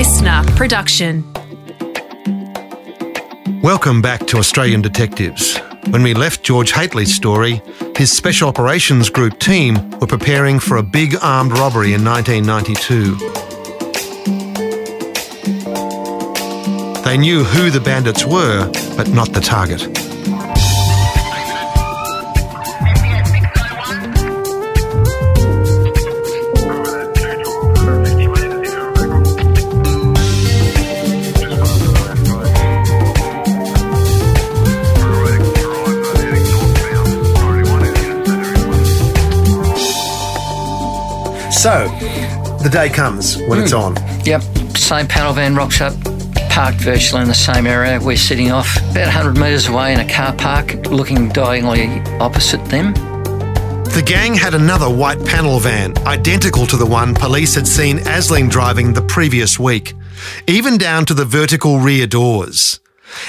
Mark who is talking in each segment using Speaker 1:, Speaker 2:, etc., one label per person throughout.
Speaker 1: LiSTNR production.
Speaker 2: Welcome back to Australian Detectives. When we left George Hateley's story, his Special Operations Group team were preparing for a big armed robbery in 1992. They knew who the bandits were, but not the target. So, the day comes when it's hmm. on.
Speaker 3: Yep, same panel van rocks up, parked virtually in the same area. We're sitting off about 100 metres away in a car park, looking diagonally opposite them.
Speaker 2: The gang had another white panel van, identical to the one police had seen Asling driving the previous week, even down to the vertical rear doors.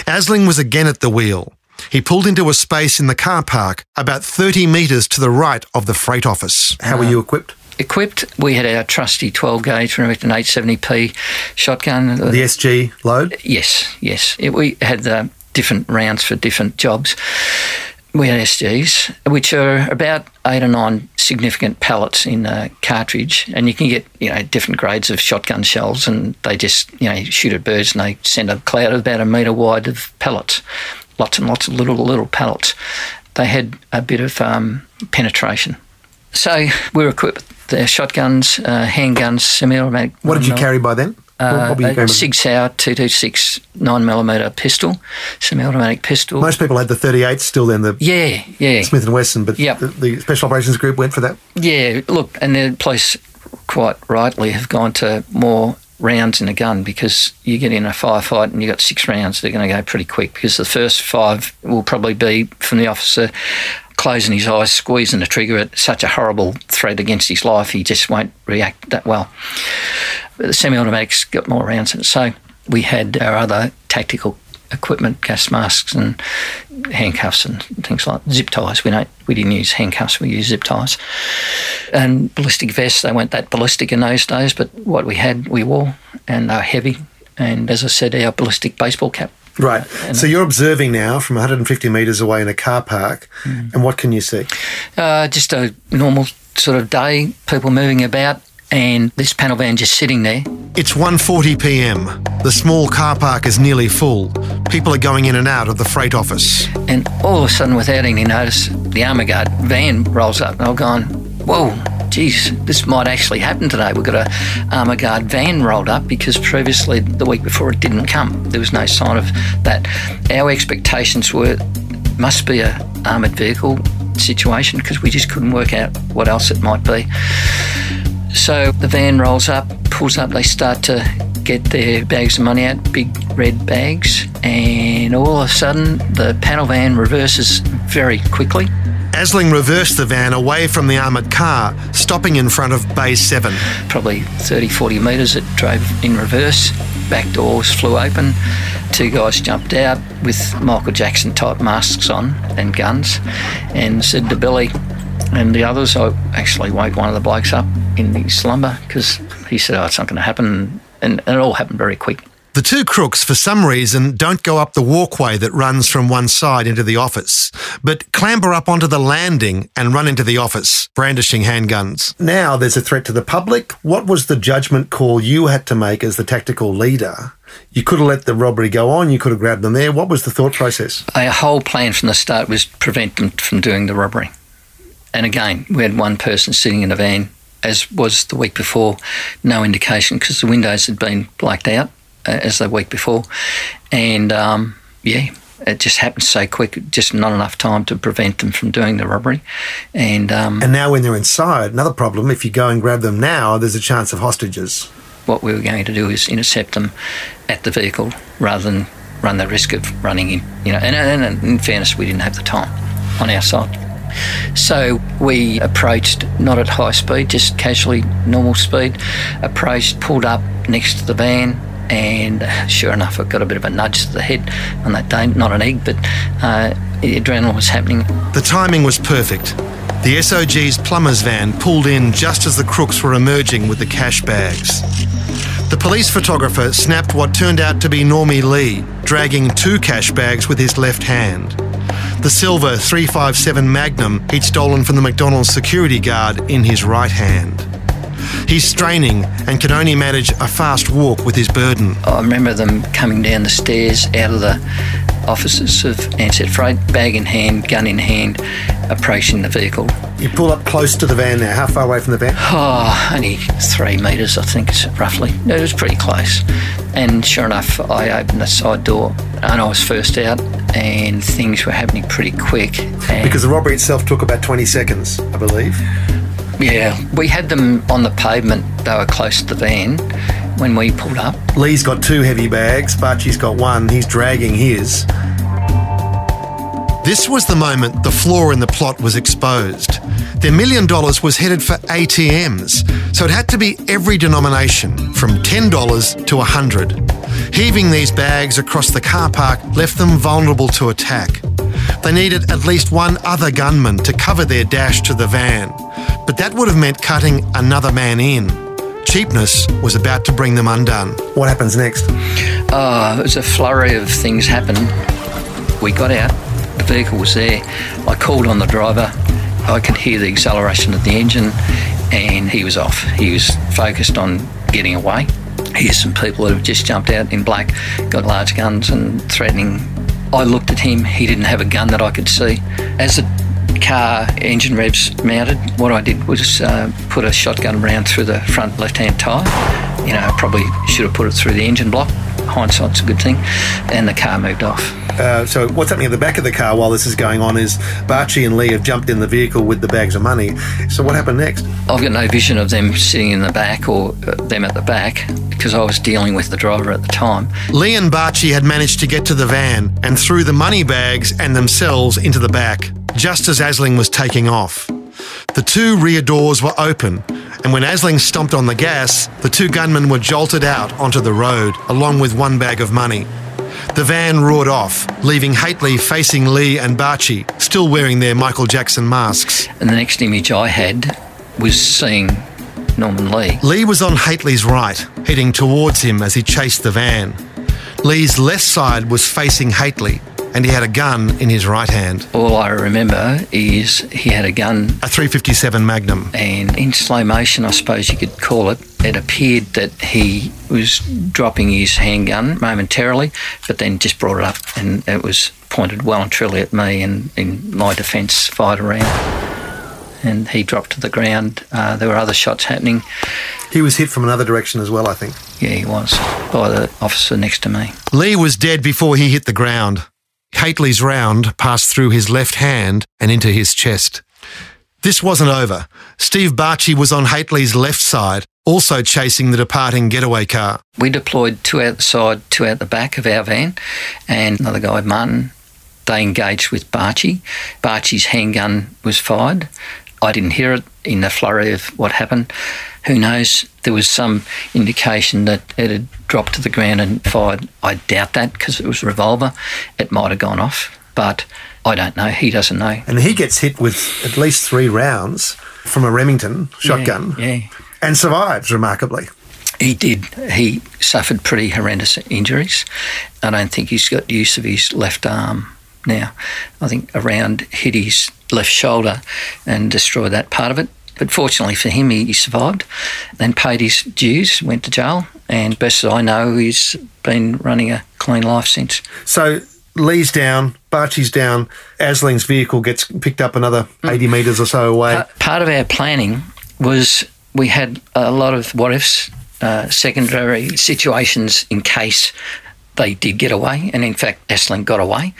Speaker 2: Asling was again at the wheel. He pulled into a space in the car park about 30 metres to the right of the freight office. How were you equipped?
Speaker 3: Equipped, we had our trusty 12 gauge Remington 870p shotgun.
Speaker 2: The SG load?
Speaker 3: Yes, yes. It, we had uh, different rounds for different jobs. We had SGs, which are about eight or nine significant pellets in a cartridge, and you can get you know different grades of shotgun shells, and they just you know shoot at birds, and they send a cloud of about a metre wide of pellets, lots and lots of little little pellets. They had a bit of um, penetration, so we were equipped with the shotguns, uh, handguns, semi-automatic.
Speaker 2: What did you carry by then?
Speaker 3: Uh, a Sig Sauer 226 9mm pistol, semi-automatic pistol.
Speaker 2: Most people had the 38 still then, the
Speaker 3: yeah, yeah.
Speaker 2: Smith and Wesson, but
Speaker 3: Yep.
Speaker 2: the, the Special Operations Group went for that.
Speaker 3: Yeah, look, and the police quite rightly have gone to more rounds in a gun because you get in a firefight and you've got six rounds, they're going to go pretty quick because the first five will probably be from the officer closing his eyes, squeezing the trigger at such a horrible threat against his life, he just won't react that well. But the semi-automatics got more rounds it. So we had our other tactical equipment, gas masks and handcuffs and things like zip ties. We don't we didn't use handcuffs, we used zip ties. And ballistic vests, they weren't that ballistic in those days, but what we had we wore and they were heavy. And as I said, our ballistic baseball cap.
Speaker 2: Right. So you're observing now from 150 metres away in a car park, and what can you see?
Speaker 3: Uh, just a normal sort of day, people moving about and this panel van just sitting there.
Speaker 2: It's 1:40 p.m. The small car park is nearly full. People are going in and out of the freight office.
Speaker 3: And all of a sudden, without any notice, the armour guard van rolls up. And I'm going, whoa, geez, this might actually happen today. We've got a armour guard van rolled up because previously, the week before, it didn't come. There was no sign of that. Our expectations were must be a armoured vehicle situation because we just couldn't work out what else it might be. So the van rolls up, pulls up, they start to get their bags of money out, big red bags, and all of a sudden the panel van reverses very quickly.
Speaker 2: Asling reversed the van away from the armoured car, stopping in front of Bay 7.
Speaker 3: Probably 30, 40 metres, it drove in reverse. Back doors flew open. Two guys jumped out with Michael Jackson type masks on and guns and said to Billy and the others, I actually woke one of the blokes up in his slumber because he said, oh, it's not going to happen. And, and it all happened very quick.
Speaker 2: The two crooks, for some reason, don't go up the walkway that runs from one side into the office, but clamber up onto the landing and run into the office, brandishing handguns. Now there's a threat to the public. What was the judgment call you had to make as the tactical leader? You could have let the robbery go on, you could have grabbed them there. What was the thought process?
Speaker 3: Our whole plan from the start was prevent them from doing the robbery. And again, we had one person sitting in a van, as was the week before, no indication because the windows had been blacked out uh, as the week before. And um, yeah, it just happened so quick, just not enough time to prevent them from doing the robbery. And um,
Speaker 2: And now when they're inside, another problem, if you go and grab them now, there's a chance of hostages.
Speaker 3: what we were going to do is intercept them at the vehicle rather than run the risk of running in, you know. And, and in fairness, we didn't have the time on our side. So we approached not at high speed, just casually normal speed. Approached, pulled up next to the van, and sure enough, I got a bit of a nudge to the head on that day. Not an egg, but uh, the adrenaline was happening.
Speaker 2: The timing was perfect. The SOG's plumber's van pulled in just as the crooks were emerging with the cash bags. The police photographer snapped what turned out to be Normie Lee, dragging two cash bags with his left hand. The silver 357 Magnum he'd stolen from the McDonald's security guard in his right hand. He's straining and can only manage a fast walk with his burden.
Speaker 3: I remember them coming down the stairs out of the offices of Ansett Freight, bag in hand, gun in hand, approaching the vehicle.
Speaker 2: You pull up close to the van now. How far away from the van?
Speaker 3: Oh, only three metres, I think, roughly. It was pretty close. And sure enough, I opened the side door and I was first out, and things were happening pretty quick.
Speaker 2: Because the robbery itself took about 20 seconds, I believe.
Speaker 3: yeah, we had them on the pavement. They were close to the van when we pulled up.
Speaker 2: Lee's got two heavy bags, Barchie's got one. He's dragging his. This was the moment the flaw in the plot was exposed. Their million dollars was headed for ATMs, so it had to be every denomination, from $10 to 100 Heaving these bags across the car park left them vulnerable to attack. They needed at least one other gunman to cover their dash to the van, but that would have meant cutting another man in. Cheapness was about to bring them undone. What happens next?
Speaker 3: Oh, it was a flurry of things happened. We got out, the vehicle was there. I called on the driver. I could hear the acceleration of the engine, and he was off. He was focused on getting away. Here's some people that have just jumped out in black, got large guns and threatening. I looked at him, he didn't have a gun that I could see. As the car engine revs mounted, what I did was uh, put a shotgun round through the front left hand tyre. You know, I probably should have put it through the engine block. Hindsight's a good thing. And the car moved off.
Speaker 2: Uh, so what's happening at the back of the car while this is going on is Barchi and Lee have jumped in the vehicle with the bags of money. So what happened next?
Speaker 3: I've got no vision of them sitting in the back or uh, them at the back because I was dealing with the driver at the time.
Speaker 2: Lee and Barchi had managed to get to the van and threw the money bags and themselves into the back, just as Asling was taking off. The two rear doors were open, and when Asling stomped on the gas, the two gunmen were jolted out onto the road, along with one bag of money. The van roared off, leaving Hateley facing Lee and Barchi, still wearing their Michael Jackson masks.
Speaker 3: And the next image I had was seeing Norman Lee.
Speaker 2: Lee was on Hateley's right, heading towards him as he chased the van. Lee's left side was facing Hateley, and he had a gun in his right hand,
Speaker 3: All I remember is he had a gun,
Speaker 2: a 357 Magnum.
Speaker 3: and in slow motion, I suppose you could call it, it appeared that he was dropping his handgun momentarily, but then just brought it up and it was pointed well and truly at me, and in my defence, fired around. And he dropped to the ground. Uh, there were other shots happening.
Speaker 2: He was hit from another direction as well, I think.
Speaker 3: Yeah, he was by the officer next to me.
Speaker 2: Lee was dead before he hit the ground. Hateley's round passed through his left hand and into his chest. This wasn't over. Steve Barchi was on Hateley's left side, also chasing the departing getaway car.
Speaker 3: We deployed two out the side, two out the back of our van, and another guy, Martin. They engaged with Barchi. Barchi's handgun was fired. I didn't hear it in the flurry of what happened. Who knows? There was some indication that it had dropped to the ground and fired. I doubt that because it was a revolver. It might have gone off, but I don't know. He doesn't know.
Speaker 2: And he gets hit with at least three rounds from a Remington shotgun
Speaker 3: Yeah, yeah.
Speaker 2: and survives remarkably.
Speaker 3: He did. He suffered pretty horrendous injuries. I don't think he's got use of his left arm now. I think a round hit his left shoulder and destroyed that part of it. But fortunately for him, he, he survived and paid his dues, went to jail, and best as I know, he's been running a clean life since.
Speaker 2: So Lee's down, Barchie's down, Asling's vehicle gets picked up another 80 metres or so away.
Speaker 3: Uh, part of our planning was we had a lot of what ifs, uh, secondary situations in case they did get away. And in fact, Asling got away.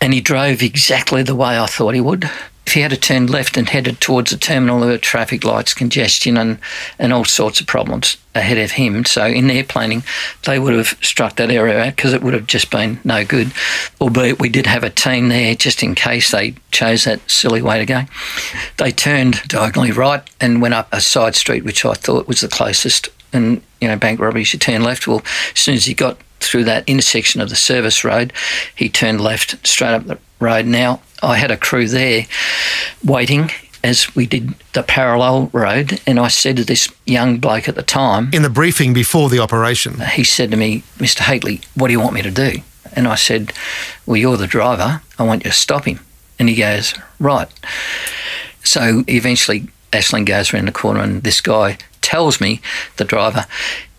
Speaker 3: And he drove exactly the way I thought he would. If he had to turn left and headed towards the terminal, there were traffic lights, congestion, and, and all sorts of problems ahead of him. So, in their planning, they would have struck that area out because it would have just been no good. Albeit, we did have a team there just in case they chose that silly way to go. They turned diagonally right and went up a side street, which I thought was the closest. And, you know, bank robberies, you turn left. Well, as soon as he got through that intersection of the service road, he turned left straight up the road. Now, I had a crew there waiting as we did the parallel road. And I said to this young bloke at the time,
Speaker 2: In the briefing before the operation,
Speaker 3: he said to me, Mr. Hateley, what do you want me to do? And I said, Well, you're the driver. I want you to stop him. And he goes, Right. So eventually, Asling goes around the corner, and this guy tells me, the driver,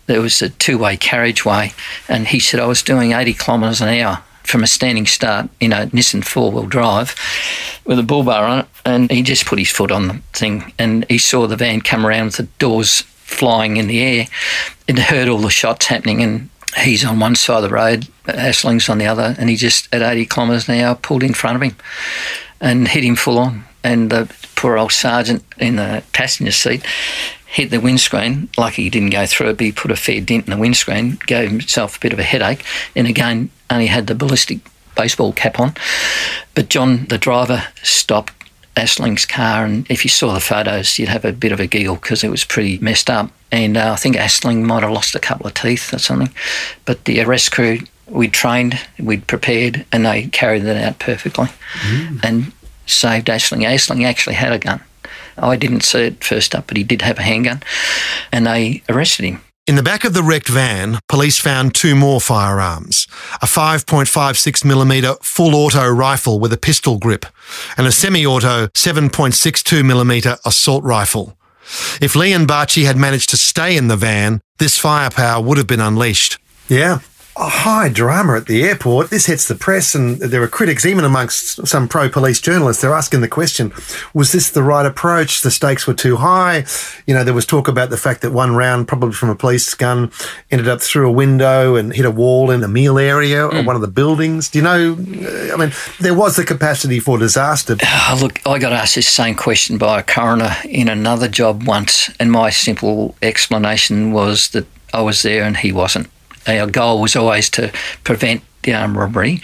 Speaker 3: there was a two way carriageway. And he said, I was doing 80 kilometres an hour from a standing start in a Nissan four wheel drive with a bull bar on it. And he just put his foot on the thing and he saw the van come around with the doors flying in the air and heard all the shots happening. And he's on one side of the road, Asling's on the other. And he just, at 80 kilometres an hour, pulled in front of him and hit him full on. And the poor old sergeant in the passenger seat hit the windscreen. Lucky he didn't go through it, but he put a fair dent in the windscreen, gave himself a bit of a headache, and again only had the ballistic baseball cap on. But John, the driver, stopped Asling's car, and if you saw the photos, you'd have a bit of a giggle because it was pretty messed up. And uh, I think Asling might have lost a couple of teeth or something. But the arrest crew, we'd trained, we'd prepared, and they carried that out perfectly mm. and saved Asling. Asling actually had a gun. I didn't see it first up, but he did have a handgun, and they arrested him.
Speaker 2: In the back of the wrecked van, police found two more firearms a 5.56mm full auto rifle with a pistol grip and a semi auto 7.62mm assault rifle. If Lee and Barchi had managed to stay in the van, this firepower would have been unleashed. Yeah, high drama at the airport. This hits the press, and there are critics, even amongst some pro police journalists. They're asking the question was this the right approach? The stakes were too high. You know, there was talk about the fact that one round, probably from a police gun, ended up through a window and hit a wall in a meal area mm. or one of the buildings. Do you know? I mean, there was the capacity for disaster.
Speaker 3: Oh, look, I got asked this same question by a coroner in another job once, and my simple explanation was that I was there and he wasn't our goal was always to prevent the armed robbery.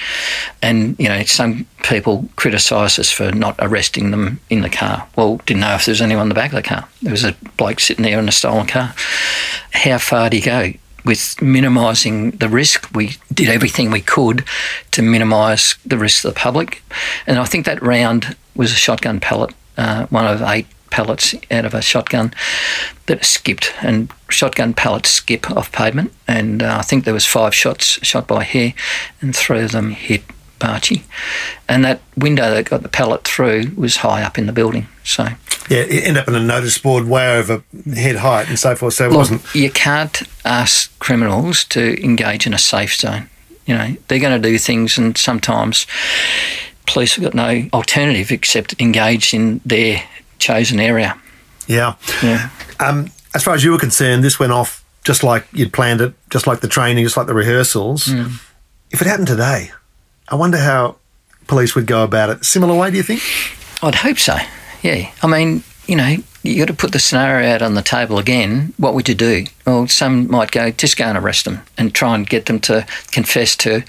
Speaker 3: And, you know, some people criticise us for not arresting them in the car. Well, didn't know if there was anyone in the back of the car. There was a bloke sitting there in a stolen car. How far do you go? With minimising the risk, we did everything we could to minimise the risk to the public. And I think that round was a shotgun pellet, uh, one of eight pellets out of a shotgun that skipped, and shotgun pellets skip off pavement. And uh, I think there was five shots shot by Hare, and three of them hit Barchi. And that window that got the pellet through was high up in the building. So
Speaker 2: yeah, it ended up in a notice board way over head height and so forth. So it
Speaker 3: Look,
Speaker 2: wasn't.
Speaker 3: You can't ask criminals to engage in a safe zone. You know, they're going to do things, and sometimes police have got no alternative except engage in their chosen area.
Speaker 2: Yeah. Yeah. Um, as far as you were concerned, this went off just like you'd planned it, just like the training, just like the rehearsals. Mm. If it happened today, I wonder how police would go about it. Similar way, do you think?
Speaker 3: I'd hope so. Yeah. I mean, you know, you got to put the scenario out on the table again. What would you do? Well, some might go, just go and arrest them and try and get them to confess to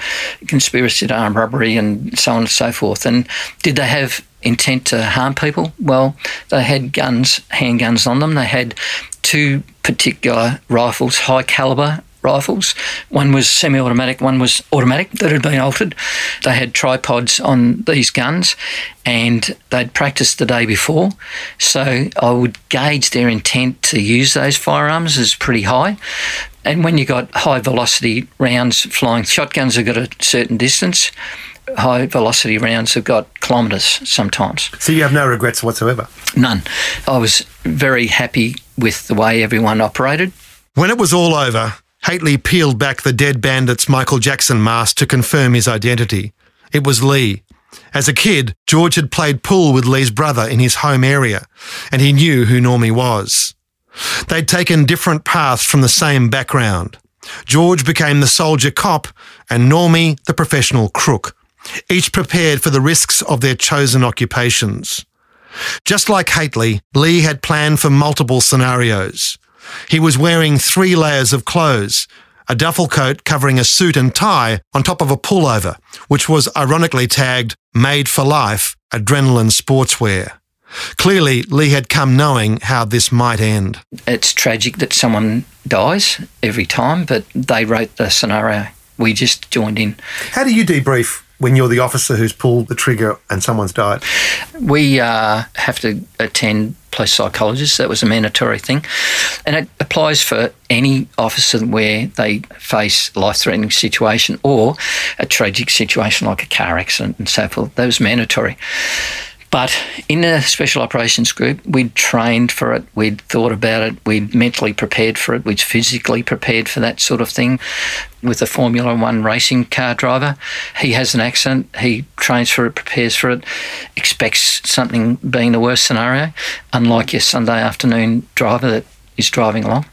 Speaker 3: conspiracy to armed robbery and so on and so forth. And did they have intent to harm people? Well, they had guns, handguns on them. They had two particular rifles, high caliber rifles. One was semi automatic, one was automatic that had been altered. They had tripods on these guns and they'd practiced the day before. So I would gauge their intent to use those firearms as pretty high. And when you got high velocity rounds flying, shotguns have got a certain distance high velocity rounds have got kilometres sometimes.
Speaker 2: So you have no regrets whatsoever?
Speaker 3: None. I was very happy with the way everyone operated.
Speaker 2: When it was all over, Hateley peeled back the dead bandit's Michael Jackson mask to confirm his identity. It was Lee. As a kid, George had played pool with Lee's brother in his home area, and he knew who Normie was. They'd taken different paths from the same background. George became the soldier cop, and Normie the professional crook each prepared for the risks of their chosen occupations. Just like Hateley, Lee had planned for multiple scenarios. He was wearing three layers of clothes, a duffel coat covering a suit and tie on top of a pullover, which was ironically tagged Made for Life Adrenaline Sportswear. Clearly, Lee had come knowing how this might end.
Speaker 3: It's tragic that someone dies every time, but they wrote the scenario. We just joined in.
Speaker 2: How do you debrief when you're the officer who's pulled the trigger and someone's died?
Speaker 3: We uh, have to attend police psychologists. That was a mandatory thing. And it applies for any officer where they face life threatening situation or a tragic situation like a car accident and so forth. That was mandatory. But in the special operations group, we'd trained for it, we'd thought about it, we'd mentally prepared for it, we'd physically prepared for that sort of thing. With a Formula One racing car driver, he has an accident, he trains for it, prepares for it, expects something being the worst scenario, unlike your Sunday afternoon driver that is driving along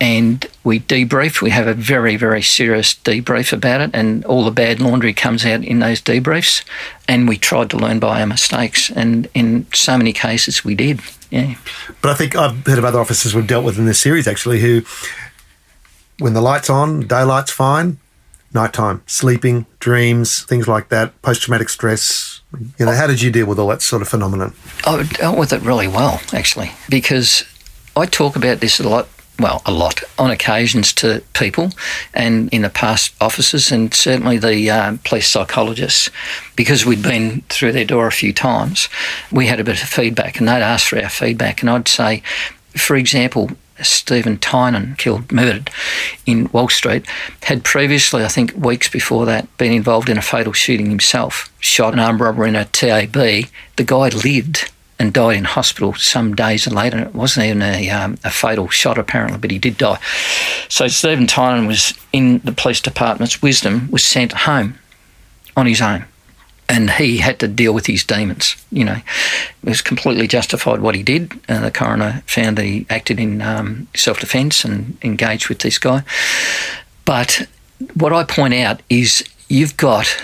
Speaker 3: and we debrief. We have a very, very serious debrief about it, and all the bad laundry comes out in those debriefs. And we tried to learn by our mistakes, and in so many cases, we did. Yeah.
Speaker 2: But I think I've heard of other officers we've dealt with in this series actually who, when the light's on, daylight's fine, nighttime, sleeping, dreams, things like that, post traumatic stress. You know, how did you deal with all that sort of phenomenon?
Speaker 3: I dealt with it really well, actually, because I talk about this a lot well, a lot on occasions to people and in the past officers and certainly the uh, police psychologists because we'd been through their door a few times. We had a bit of feedback and they'd ask for our feedback. And I'd say, for example, Steven Tynan, killed, murdered in Walsh Street, had previously, I think weeks before that, been involved in a fatal shooting himself, shot an armed robber in a TAB. The guy lived and died in hospital some days later. It wasn't even a, um, a fatal shot, apparently, but he did die. So Steven Tynan was in the police department's wisdom, was sent home on his own. And he had to deal with his demons. You know, it was completely justified what he did. Uh, the coroner found that he acted in um, self defence and engaged with this guy. But what I point out is you've got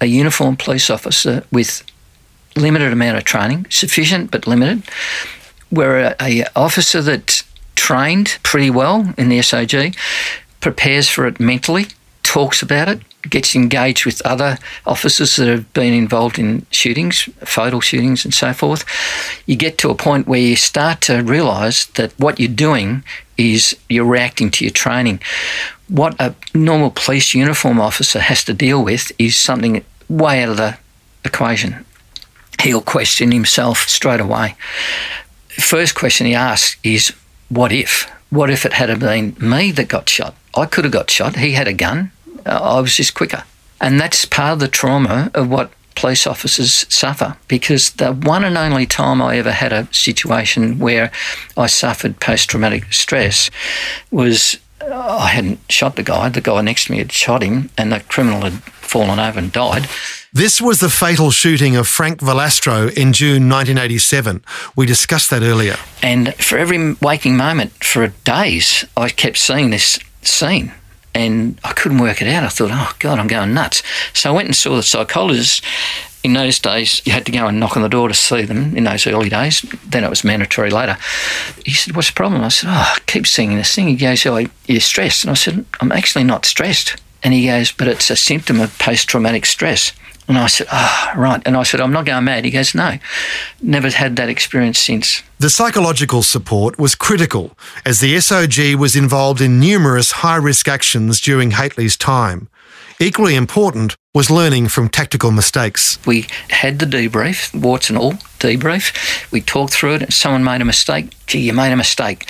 Speaker 3: a uniformed police officer with limited amount of training, sufficient but limited. We're a, a officer that trained pretty well in the SOG, prepares for it mentally, talks about it, gets engaged with other officers that have been involved in shootings, fatal shootings, and so forth. You get to a point where you start to realise that what you're doing is you're reacting to your training. What a normal police uniform officer has to deal with is something way out of the equation he'll question himself straight away. First question he asks is, What if? What if it had been me that got shot? I could have got shot. He had a gun. Uh, I was just quicker. And that's part of the trauma of what police officers suffer because the one and only time I ever had a situation where I suffered post traumatic stress was Oh, I hadn't shot the guy, the guy next to me had shot him, and the criminal had fallen over and died.
Speaker 2: This was the fatal shooting of Frank Valastro in June 1987. We discussed that earlier.
Speaker 3: And for every waking moment, for days, I kept seeing this scene and I couldn't work it out. I thought, oh God, I'm going nuts. So I went and saw the psychologist. In those days, you had to go and knock on the door to see them in those early days. Then it was mandatory later. He said, What's the problem? I said, Oh, I keep seeing this thing. He goes, Oh, you're stressed. And I said, I'm actually not stressed. And he goes, But it's a symptom of post traumatic stress. And I said, ah, oh, right. And I said, I'm not going mad. He goes, no, never had that experience since.
Speaker 2: The psychological support was critical as the SOG was involved in numerous high risk actions during Hateley's time. Equally important was learning from tactical mistakes.
Speaker 3: We had the debrief, warts and all, debrief. We talked through it. If someone made a mistake, gee, you made a mistake.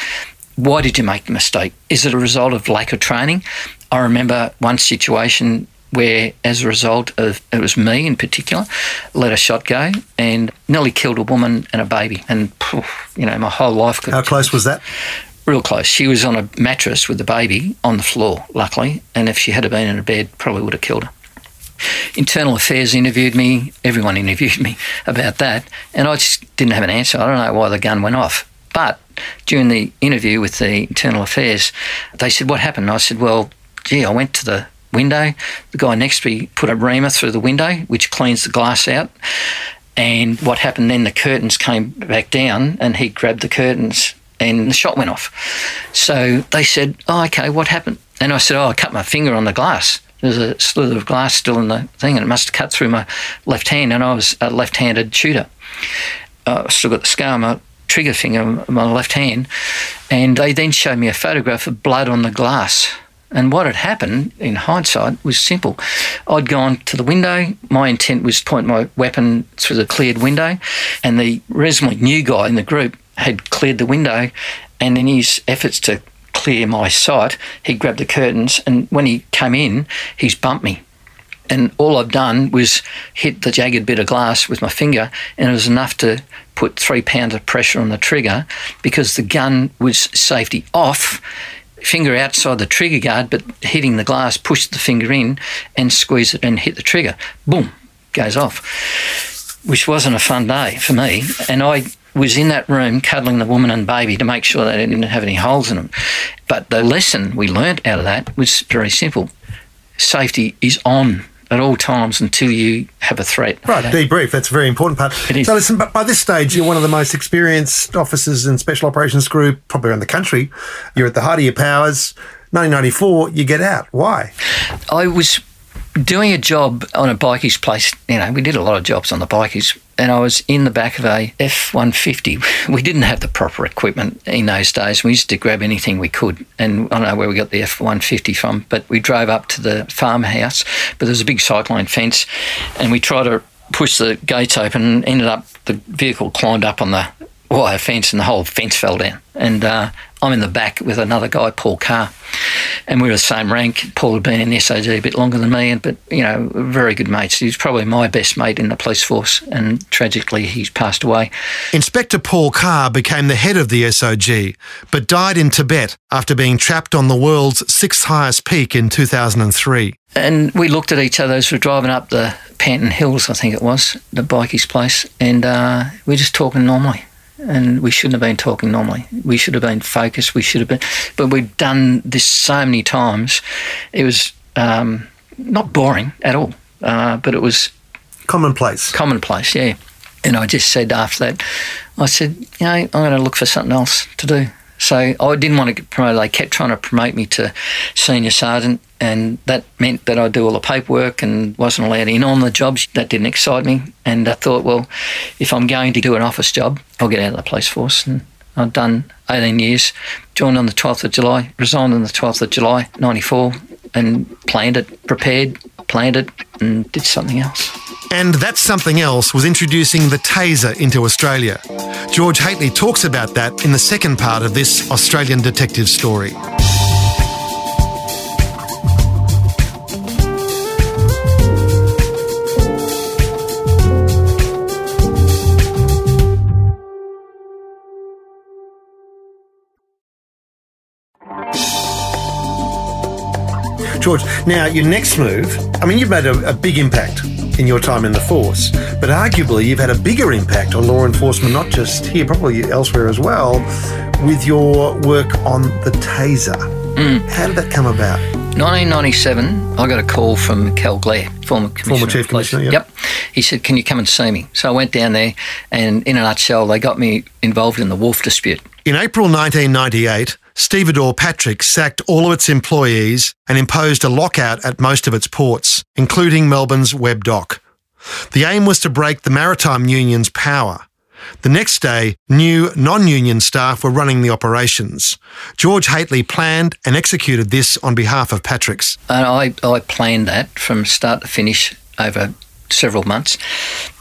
Speaker 3: Why did you make the mistake? Is it a result of lack of training? I remember one situation where, as a result of it was me in particular, let a shot go and nearly killed a woman and a baby. And you know, my whole life.
Speaker 2: How close was that?
Speaker 3: Real close. She was on a mattress with the baby on the floor, luckily, and if she had been in a bed, probably would have killed her. Internal Affairs interviewed me. Everyone interviewed me about that, and I just didn't have an answer. I don't know why the gun went off. But during the interview with the Internal Affairs, they said, What happened? I said, Well, gee, I went to the window. The guy next to me put a reamer through the window, which cleans the glass out. And what happened then, the curtains came back down and he grabbed the curtains and the shot went off. So they said, Oh, okay, what happened? And I said, Oh, I cut my finger on the glass. There's a slither of glass still in the thing and it must have cut through my left hand. And I was a left handed shooter. Uh, I still got the scar on my trigger finger on my left hand. And they then showed me a photograph of blood on the glass And what had happened in hindsight was simple. I'd gone to the window. My intent was to point my weapon through the cleared window, and the reasonably new guy in the group had cleared the window. And in his efforts to clear my sight, he grabbed the curtains, and when he came in, he's bumped me. And all I've done was hit the jagged bit of glass with my finger, and it was enough to put three pounds of pressure on the trigger because the gun was safety off, finger outside the trigger guard, but hitting the glass pushed the finger in and squeezed it and hit the trigger. Boom, goes off, which wasn't a fun day for me. And I was in that room cuddling the woman and baby to make sure they didn't have any holes in them. But the lesson we learnt out of that was very simple safety is on at all times until you have a threat.
Speaker 2: Right, debrief. That's a very important part.
Speaker 3: It is.
Speaker 2: So listen, but by this stage, you're one of the most experienced officers in Special Operations Group, probably around the country. You're at the height of your powers. 1994, you get out. Why?
Speaker 3: I was doing a job on a bikies place. You know, we did a lot of jobs on the bikies, and I was in the back of a F 150. We didn't have the proper equipment in those days. We used to grab anything we could, and I don't know where we got the F 150 from, but we drove up to the farmhouse. But there was a big cyclone fence, and we tried to push the gates open, and ended up the vehicle climbed up on the wire fence, and the whole fence fell down. And uh, I'm in the back with another guy, Paul Carr, and we were the same rank. Paul had been in the SOG a bit longer than me, and but you know, very good mates. He's probably my best mate in the police force, and tragically, he's passed away.
Speaker 2: Inspector Paul Carr became the head of the SOG, but died in Tibet after being trapped on the world's sixth highest peak in 2003.
Speaker 3: And we looked at each other as we were driving up the Panton Hills, I think it was, the bikies place, and uh, we're just talking normally and we shouldn't have been talking normally. We should have been focused. We should have been, but we've done this so many times. It was um, not boring at all, uh, but it was
Speaker 2: Commonplace.
Speaker 3: commonplace. Yeah. And I just said after that, I said, you know, I'm going to look for something else to do. So I didn't want to get promoted. They kept trying to promote me to senior sergeant, and that meant that I'd do all the paperwork and wasn't allowed in on the jobs. That didn't excite me, and I thought, well, if I'm going to do an office job, I'll get out of the police force. And I'd done 18 years. Joined on the 12th of July, resigned on the 12th of July, 94, and planned it, prepared, planned it, and did something else.
Speaker 2: And that something else was introducing the taser into Australia. George Hateley talks about that in the second part of this Australian detective story. George, now your next move, I mean, you've made a, a big impact in your time in the force, but arguably you've had a bigger impact on law enforcement, not just here, probably elsewhere as well, with your work on the taser. Mm. How did that come about?
Speaker 3: 1997, I got a call from Kel Glare, former commissioner.
Speaker 2: Chief. Commissioner, yeah.
Speaker 3: Yep. He said, "Can you come and see me?" So I went down there, and in a nutshell, they got me involved in the wharf dispute.
Speaker 2: In April 1998, Stevedore Patrick sacked all of its employees and imposed a lockout at most of its ports, including Melbourne's Webb Dock. The aim was to break the maritime union's power. The next day, new non-union staff were running the operations. George Hateley planned and executed this on behalf of Patrick's.
Speaker 3: And I, I planned that from start to finish over several months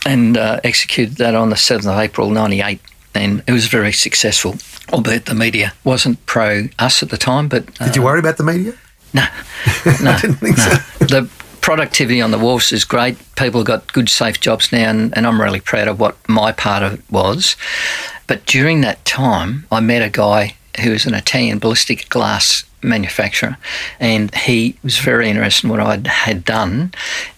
Speaker 3: and uh, executed that on the 7th of April 98. And it was very successful, albeit the media wasn't pro us at the time. But uh,
Speaker 2: Did you worry about the media?
Speaker 3: no, no,
Speaker 2: didn't think
Speaker 3: no.
Speaker 2: so.
Speaker 3: The productivity on the wharfs is great. People have got good, safe jobs now, and, and I'm really proud of what my part of it was. But during that time, I met a guy who was an Italian ballistic glass manufacturer, and he was very interested in what I had done.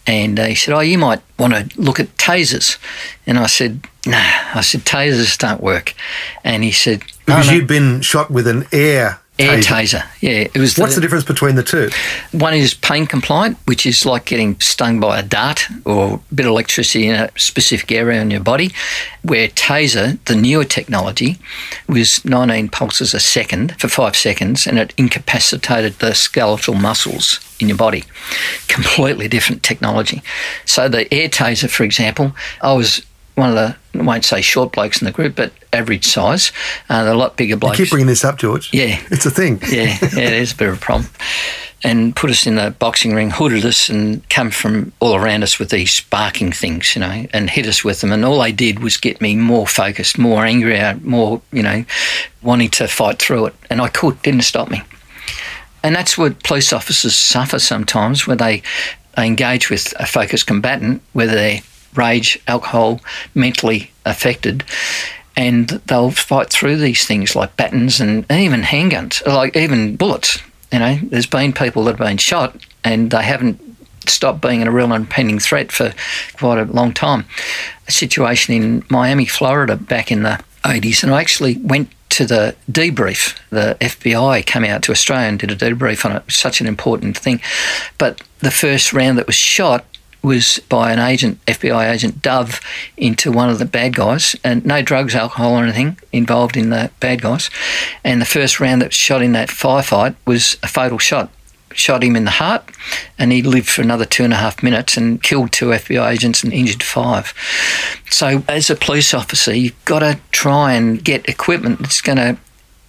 Speaker 3: And uh, he said, "Oh, you might want to look at tasers." And I said, "Nah." I said, "Tasers don't work." And he said, "No,
Speaker 2: Because
Speaker 3: no,
Speaker 2: you'd been shot with an air
Speaker 3: air
Speaker 2: taser.
Speaker 3: taser. Yeah, it was.
Speaker 2: What's the difference between the two?
Speaker 3: One is pain compliant, which is like getting stung by a dart or a bit of electricity in a specific area on your body. Where Taser, the newer technology, was 19 pulses a second for five seconds and it incapacitated the skeletal muscles in your body. Completely different technology. So the air taser, for example, I was one of the, I won't say short blokes in the group, but average size. Uh, they're a lot bigger blokes.
Speaker 2: Keep bringing this up, George.
Speaker 3: Yeah.
Speaker 2: It's a thing.
Speaker 3: Yeah, yeah, it is a bit of a problem. and put us in the boxing ring, hooded us, and come from all around us with these sparking things, you know, and hit us with them. And all they did was get me more focused, more angry, more, you know, wanting to fight through it. And I could, didn't stop me. And that's what police officers suffer sometimes when they, they engage with a focused combatant, whether they're rage, alcohol, mentally affected and they'll fight through these things like batons and even handguns, like even bullets. You know, there's been people that have been shot and they haven't stopped being a real and impending threat for quite a long time. A situation in Miami, Florida, back in the 80s, and I actually went to the debrief. The FBI came out to Australia and did a debrief on it. Such an important thing. But the first round that was shot was by an agent, FBI agent Dove, into one of the bad guys, and no drugs, alcohol, or anything involved in the bad guys. And the first round that was shot in that firefight was a fatal shot. Shot him in the heart, and he lived for another two and a half minutes and killed two FBI agents and injured five. So, as a police officer, you've got to try and get equipment that's going to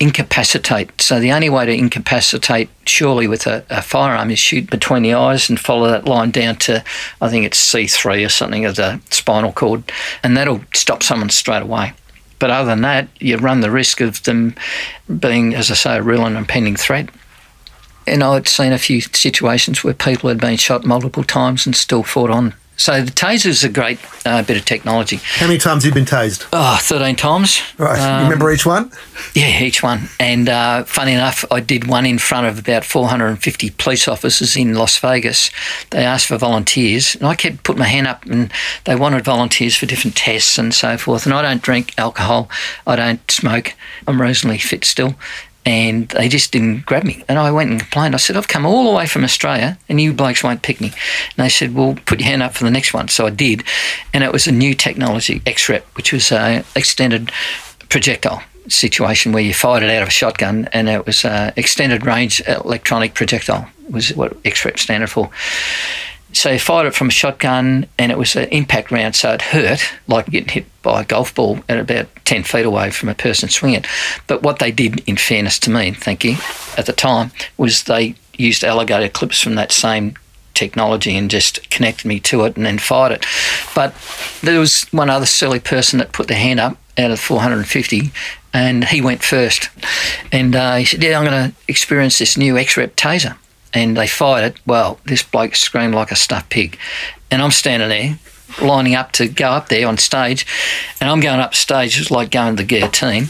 Speaker 3: incapacitate. So the only way to incapacitate, surely with a, a, firearm, is shoot between the eyes and follow that line down to, I think it's C3 or something of the spinal cord, and that'll stop someone straight away. But other than that, you run the risk of them being, as I say, a real and impending threat. And I'd seen a few situations where people had been shot multiple times and still fought on so the taser is a great uh, bit of technology.
Speaker 2: How many times have you been tased?
Speaker 3: Oh, 13 times.
Speaker 2: Right. Um, you remember each one?
Speaker 3: Yeah, each one. And uh, funny enough, I did one in front of about 450 police officers in Las Vegas. They asked for volunteers, and I kept putting my hand up, and they wanted volunteers for different tests and so forth. And I don't drink alcohol, I don't smoke, I'm reasonably fit still and they just didn't grab me. And I went and complained. I said, I've come all the way from Australia and you blokes won't pick me. And they said, Well, put your hand up for the next one. So I did. And it was a new technology, XREP, which was an extended projectile situation where you fired it out of a shotgun and it was extended range electronic projectile was what XREP standard for. So he fired it from a shotgun and it was an impact round, so it hurt like getting hit by a golf ball at about 10 feet away from a person swinging. But what they did, in fairness to me, thank you, at the time, was they used alligator clips from that same technology and just connected me to it and then fired it. But there was one other silly person that put their hand up out of 450 and he went first. And uh, he said, Yeah, I'm going to experience this new XREP taser and they fired it. Well, this bloke screamed like a stuffed pig. And I'm standing there lining up to go up there on stage, and I'm going up stage, it's like going to the guillotine,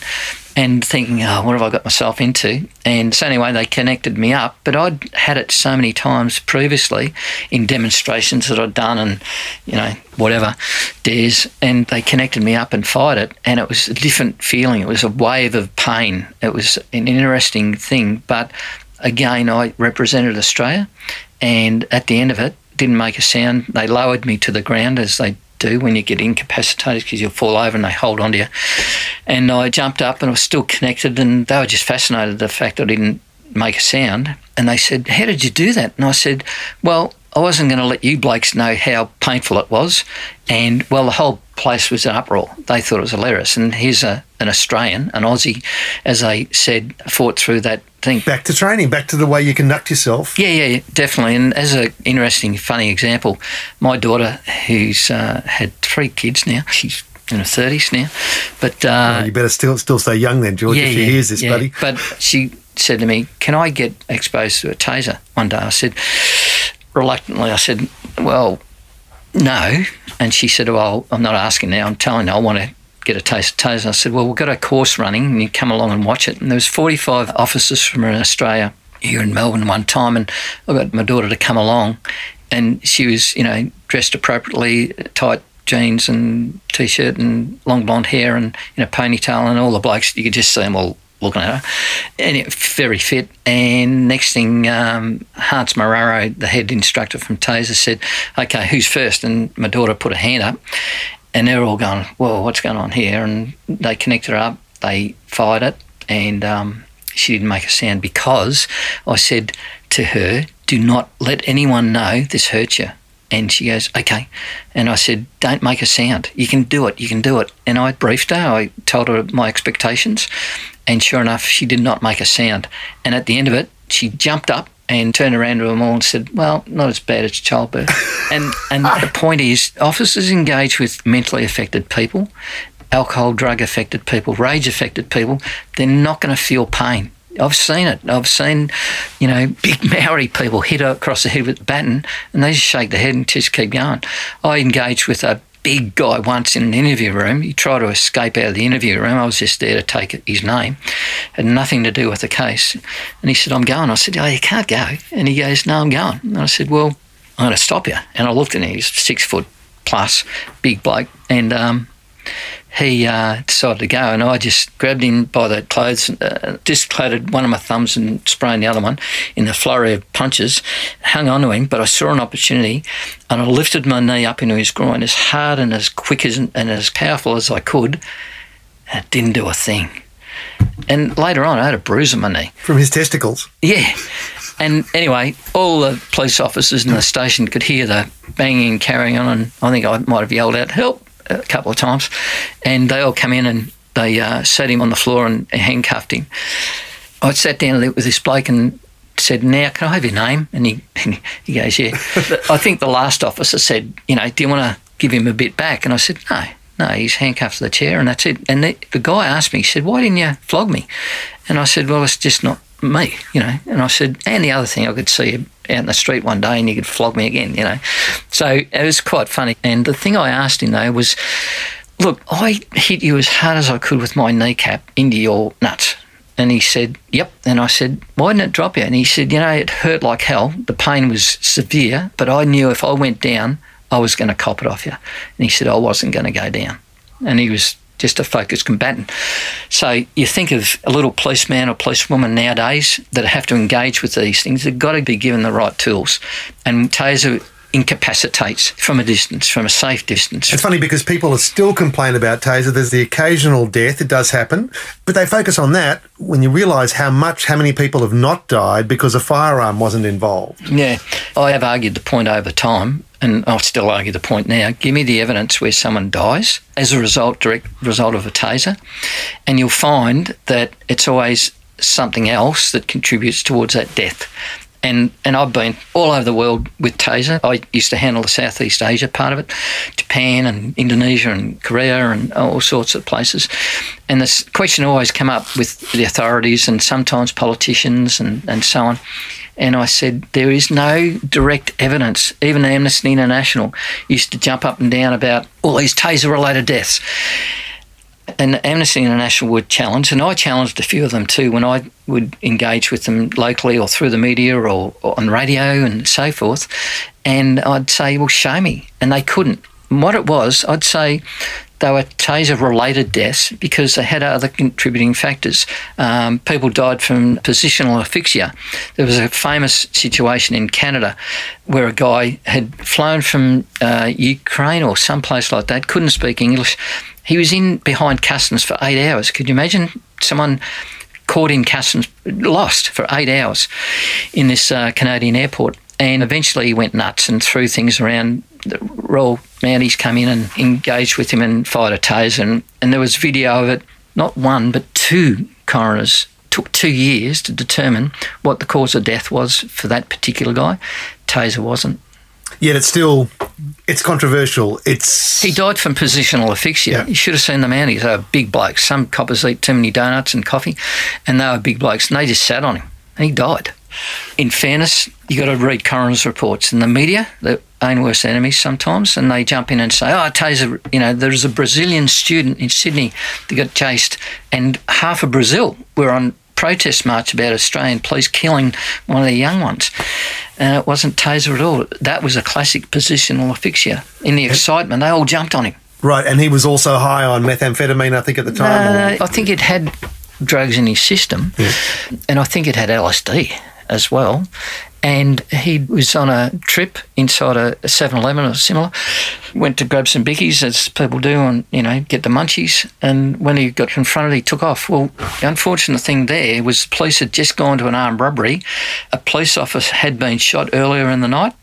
Speaker 3: and thinking, oh, what have I got myself into? And so anyway, they connected me up, but I'd had it so many times previously in demonstrations that I'd done and, you know, whatever, dares, and they connected me up and fired it, and it was a different feeling. It was a wave of pain. It was an interesting thing, but again, I represented Australia, and at the end of it, didn't make a sound. They lowered me to the ground as they do when you get incapacitated because you'll fall over and they hold on to you. And I jumped up and I was still connected, and they were just fascinated at the fact I didn't make a sound. And they said, How did you do that? And I said, Well, I wasn't going to let you blokes know how painful it was. And well, the whole place was in uproar. They thought it was hilarious. And here's a, an Australian, an Aussie, as I said, fought through that thing.
Speaker 2: Back to training, back to the way you conduct yourself.
Speaker 3: Yeah, yeah, definitely. And as an interesting, funny example, my daughter, who's uh, had three kids now, she's in her thirties now, but uh,
Speaker 2: oh, you better still still stay young then, George.
Speaker 3: Yeah,
Speaker 2: if she
Speaker 3: yeah,
Speaker 2: hears this,
Speaker 3: yeah.
Speaker 2: buddy.
Speaker 3: But she said to me, "Can I get exposed to a taser one day?" I said, reluctantly, I said, "Well, no." And she said, "Well, I'm not asking now. I'm telling you, I want to get a taste of taser. I said, well, we've got a course running and you come along and watch it. And there was 45 officers from Australia here in Melbourne one time and I got my daughter to come along and she was, you know, dressed appropriately, tight jeans and t-shirt and long blonde hair and you know, ponytail and all the blokes, you could just see them all looking at her. And very fit. And next thing, um, Hans Mararo, the head instructor from Taser, said, okay, who's first? And my daughter put a hand up and they're all going, "Whoa, what's going on here?" And they connected her up. They fired it, and um, she didn't make a sound because I said to her, "Do not let anyone know this hurts you." And she goes, "Okay." And I said, "Don't make a sound. You can do it. You can do it." And I briefed her. I told her my expectations, and sure enough, she did not make a sound. And at the end of it, she jumped up and turned around to them all and said, "Well, not as bad as childbirth." and and the point is, officers engage with mentally affected people, alcohol, drug affected people, rage affected people. They're not going to feel pain. I've seen it. I've seen, you know, big Maori people hit across the head with a baton and they just shake their head and just keep going. I engaged with a big guy once in an interview room. He tried to escape out of the interview room. I was just there to take his name. Had nothing to do with the case. And he said, I'm going. I said, Oh, you can't go. And he goes, No, I'm going. And I said, Well, I'm going to stop you. And I looked at him. He's six foot plus, big bloke. And um, he uh, decided to go, and I just grabbed him by the clothes, uh, dislocated one of my thumbs and sprained the other one in the flurry of punches, hung on to him, but I saw an opportunity and I lifted my knee up into his groin as hard and as quick as, and as powerful as I could. And it didn't do a thing. And later on, I had a bruise on my knee.
Speaker 2: From his testicles?
Speaker 3: Yeah. And anyway, all the police officers in the station could hear the banging and carrying on, and I think I might have yelled out, help, a couple of times, and they all come in and they uh, sat him on the floor and handcuffed him. I sat down with this bloke and said, "Now, can I have your name?" And he he goes, "Yeah." I think the last officer said, "You know, do you want to give him a bit back?" And I said, "No." No, he's handcuffed to the chair, and that's it. And the, the guy asked me, he said, "Why didn't you flog me?" And I said, "Well, it's just not me, you know." And I said, "And the other thing, I could see you out in the street one day and you could flog me again, you know. So it was quite funny. And the thing I asked him though was, look, I hit you as hard as I could with my kneecap into your nuts. And he said, Yep. And I said, Why didn't it drop you? And he said, You know, it hurt like hell. The pain was severe, but I knew if I went down, I was going to cop it off you. And he said, I wasn't going to go down. And he was just a focused combatant. So you think of a little policeman or policewoman nowadays that have to engage with these things, they've got to be given the right tools. And Taser incapacitates from a distance, from a safe distance.
Speaker 2: It's funny because people are still complain about taser. There's the occasional death, it does happen, but they focus on that when you realise how much, how many people have not died because a firearm wasn't involved.
Speaker 3: Yeah, I have argued the point over time and I'll still argue the point now. Give me the evidence where someone dies as a result, direct result of a taser, and you'll find that it's always something else that contributes towards that death. And and I've been all over the world with taser. I used to handle the Southeast Asia part of it, Japan and Indonesia and Korea and all sorts of places. And this question always come up with the authorities and sometimes politicians and, and so on. And I said, there is no direct evidence. Even Amnesty International used to jump up and down about all these taser related deaths. And Amnesty International would challenge, and I challenged a few of them too when I would engage with them locally or through the media or, or on radio and so forth. And I'd say, well, show me. And they couldn't. And what it was, I'd say they were taser related deaths because they had other contributing factors. Um, people died from positional asphyxia. There was a famous situation in Canada where a guy had flown from uh, Ukraine or someplace like that, couldn't speak English. He was in behind customs for eight hours. Could you imagine someone? Caught in customs, lost for eight hours in this uh, Canadian airport and eventually he went nuts and threw things around. The Royal Mounties come in and engaged with him and fired a taser. And, and there was video of it, not one, but two coroners. Took two years to determine what the cause of death was for that particular guy. Taser wasn't.
Speaker 2: Yet it's still, it's controversial. It's
Speaker 3: he died from positional asphyxia. Yeah. You should have seen the Mounties. They were big blokes. Some coppers eat too many donuts and coffee, and they were big blokes. And they just sat on him, and he died. In fairness, you got to read coroner's reports. In the media, their own worst enemies sometimes, and they jump in and say, "Oh, Taser, you know, there's a Brazilian student in Sydney that got chased, and half of Brazil were on protest march about Australian police killing one of the young ones." And it wasn't Taser at all. That was a classic positional asphyxia. In the excitement, they all jumped on him.
Speaker 2: Right, and he was also high on methamphetamine, I think, at the time.
Speaker 3: Uh, I think it had drugs in his system, yeah. and I think it had LSD as well. And he was on a trip inside a 7 Eleven or similar, went to grab some bickies, as people do, and, you know, get the munchies. And when he got confronted, he took off. Well, the unfortunate thing there was police had just gone to an armed robbery. A police officer had been shot earlier in the night.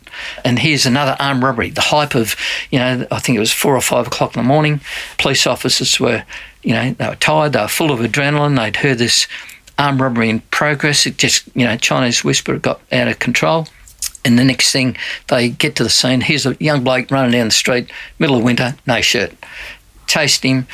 Speaker 3: And here's another armed robbery. The hype of, you know, I think it was four or five o'clock in the morning. Police officers were, you know, they were tired, they were full of adrenaline. They'd heard this armed robbery in progress. It just, you know, Chinese whisper got out of control. And the next thing, they get to the scene. Here's a young bloke running down the street, middle of winter, no shirt. Chased him,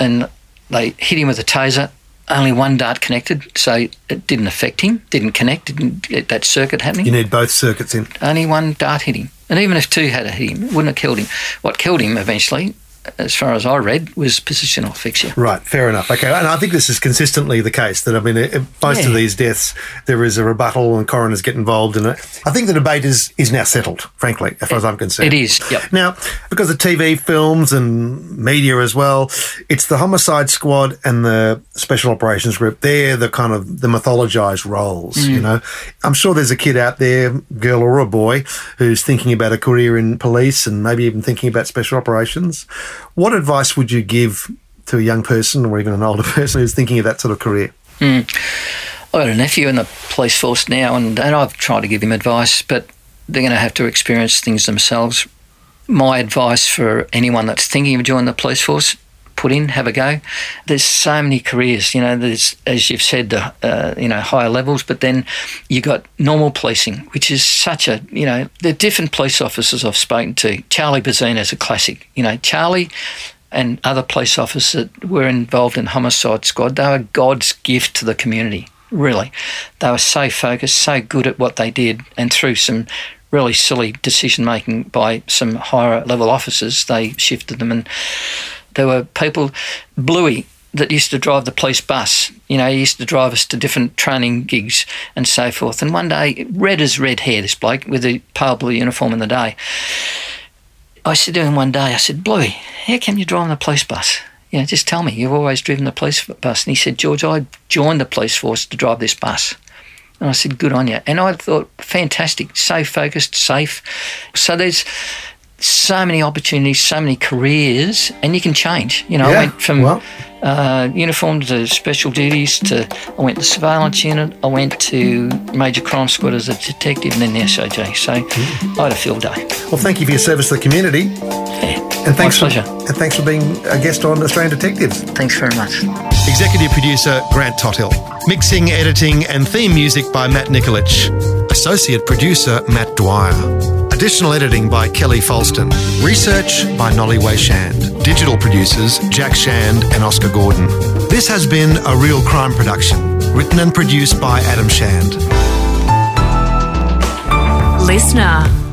Speaker 3: and they hit him with a taser. Only one dart connected, so it didn't affect him, didn't connect, didn't get that circuit happening.
Speaker 2: You need both circuits in.
Speaker 3: Only one dart hit him. And even if two had hit him, it wouldn't have killed him. What killed him eventually as far as I read, was position positional asphyxia.
Speaker 2: Right, fair enough. Okay, and I think this is consistently the case that I mean, most yeah. of these deaths, there is a rebuttal and coroners get involved in it. I think the debate is is now settled, frankly, as far as I'm concerned.
Speaker 3: It is. Yep.
Speaker 2: Now, because of TV, films, and media as well, it's the homicide squad and the special operations group. They're the kind of the mythologized roles. Mm. You know, I'm sure there's a kid out there, girl or a boy, who's thinking about a career in police and maybe even thinking about special operations. What advice would you give to a young person or even an older person who's thinking of that sort of career?
Speaker 3: Mm. I've got a nephew in the police force now, and, and I've tried to give him advice, but they're going to have to experience things themselves. My advice for anyone that's thinking of joining the police force put in, have a go. There's so many careers, you know. There's, as you've said, the uh, you know higher levels, but then you got normal policing, which is such a you know the different police officers I've spoken to. Charlie Bezzina is a classic. You know, Charlie and other police officers that were involved in homicide squad, they were God's gift to the community. Really, they were so focused, so good at what they did, and through some really silly decision making by some higher level officers, they shifted them and there were people, Bluey, that used to drive the police bus. You know, he used to drive us to different training gigs and so forth. And one day, red as red hair, this bloke with a pale blue uniform in the day. I said to him one day, I said, Bluey, how come you're driving the police bus? You know, just tell me, you've always driven the police bus. And he said, George, I joined the police force to drive this bus. And I said, good on you. And I thought, fantastic, so focused, safe. So there's so many opportunities, so many careers, and you can change. You know, yeah, I went from well. uh, uniform to special duties to I went to surveillance unit. I went to major crime squad as a detective, and then the SOG. So mm. I had a field day.
Speaker 2: Well, thank you for your service to the community.
Speaker 3: Yeah,
Speaker 2: and thanks
Speaker 3: my pleasure.
Speaker 2: For, and thanks for being a guest on Australian Detectives.
Speaker 3: Thanks very much.
Speaker 2: Executive producer Grant Tothill. Mixing, editing, and theme music by Matt Nikolic. Associate producer Matt Dwyer. Additional editing by Kelly Falston. Research by Nolly Way Shand. Digital producers Jack Shand and Oscar Gordon. This has been a real crime production, written and produced by Adam Shand.
Speaker 1: LiSTNR.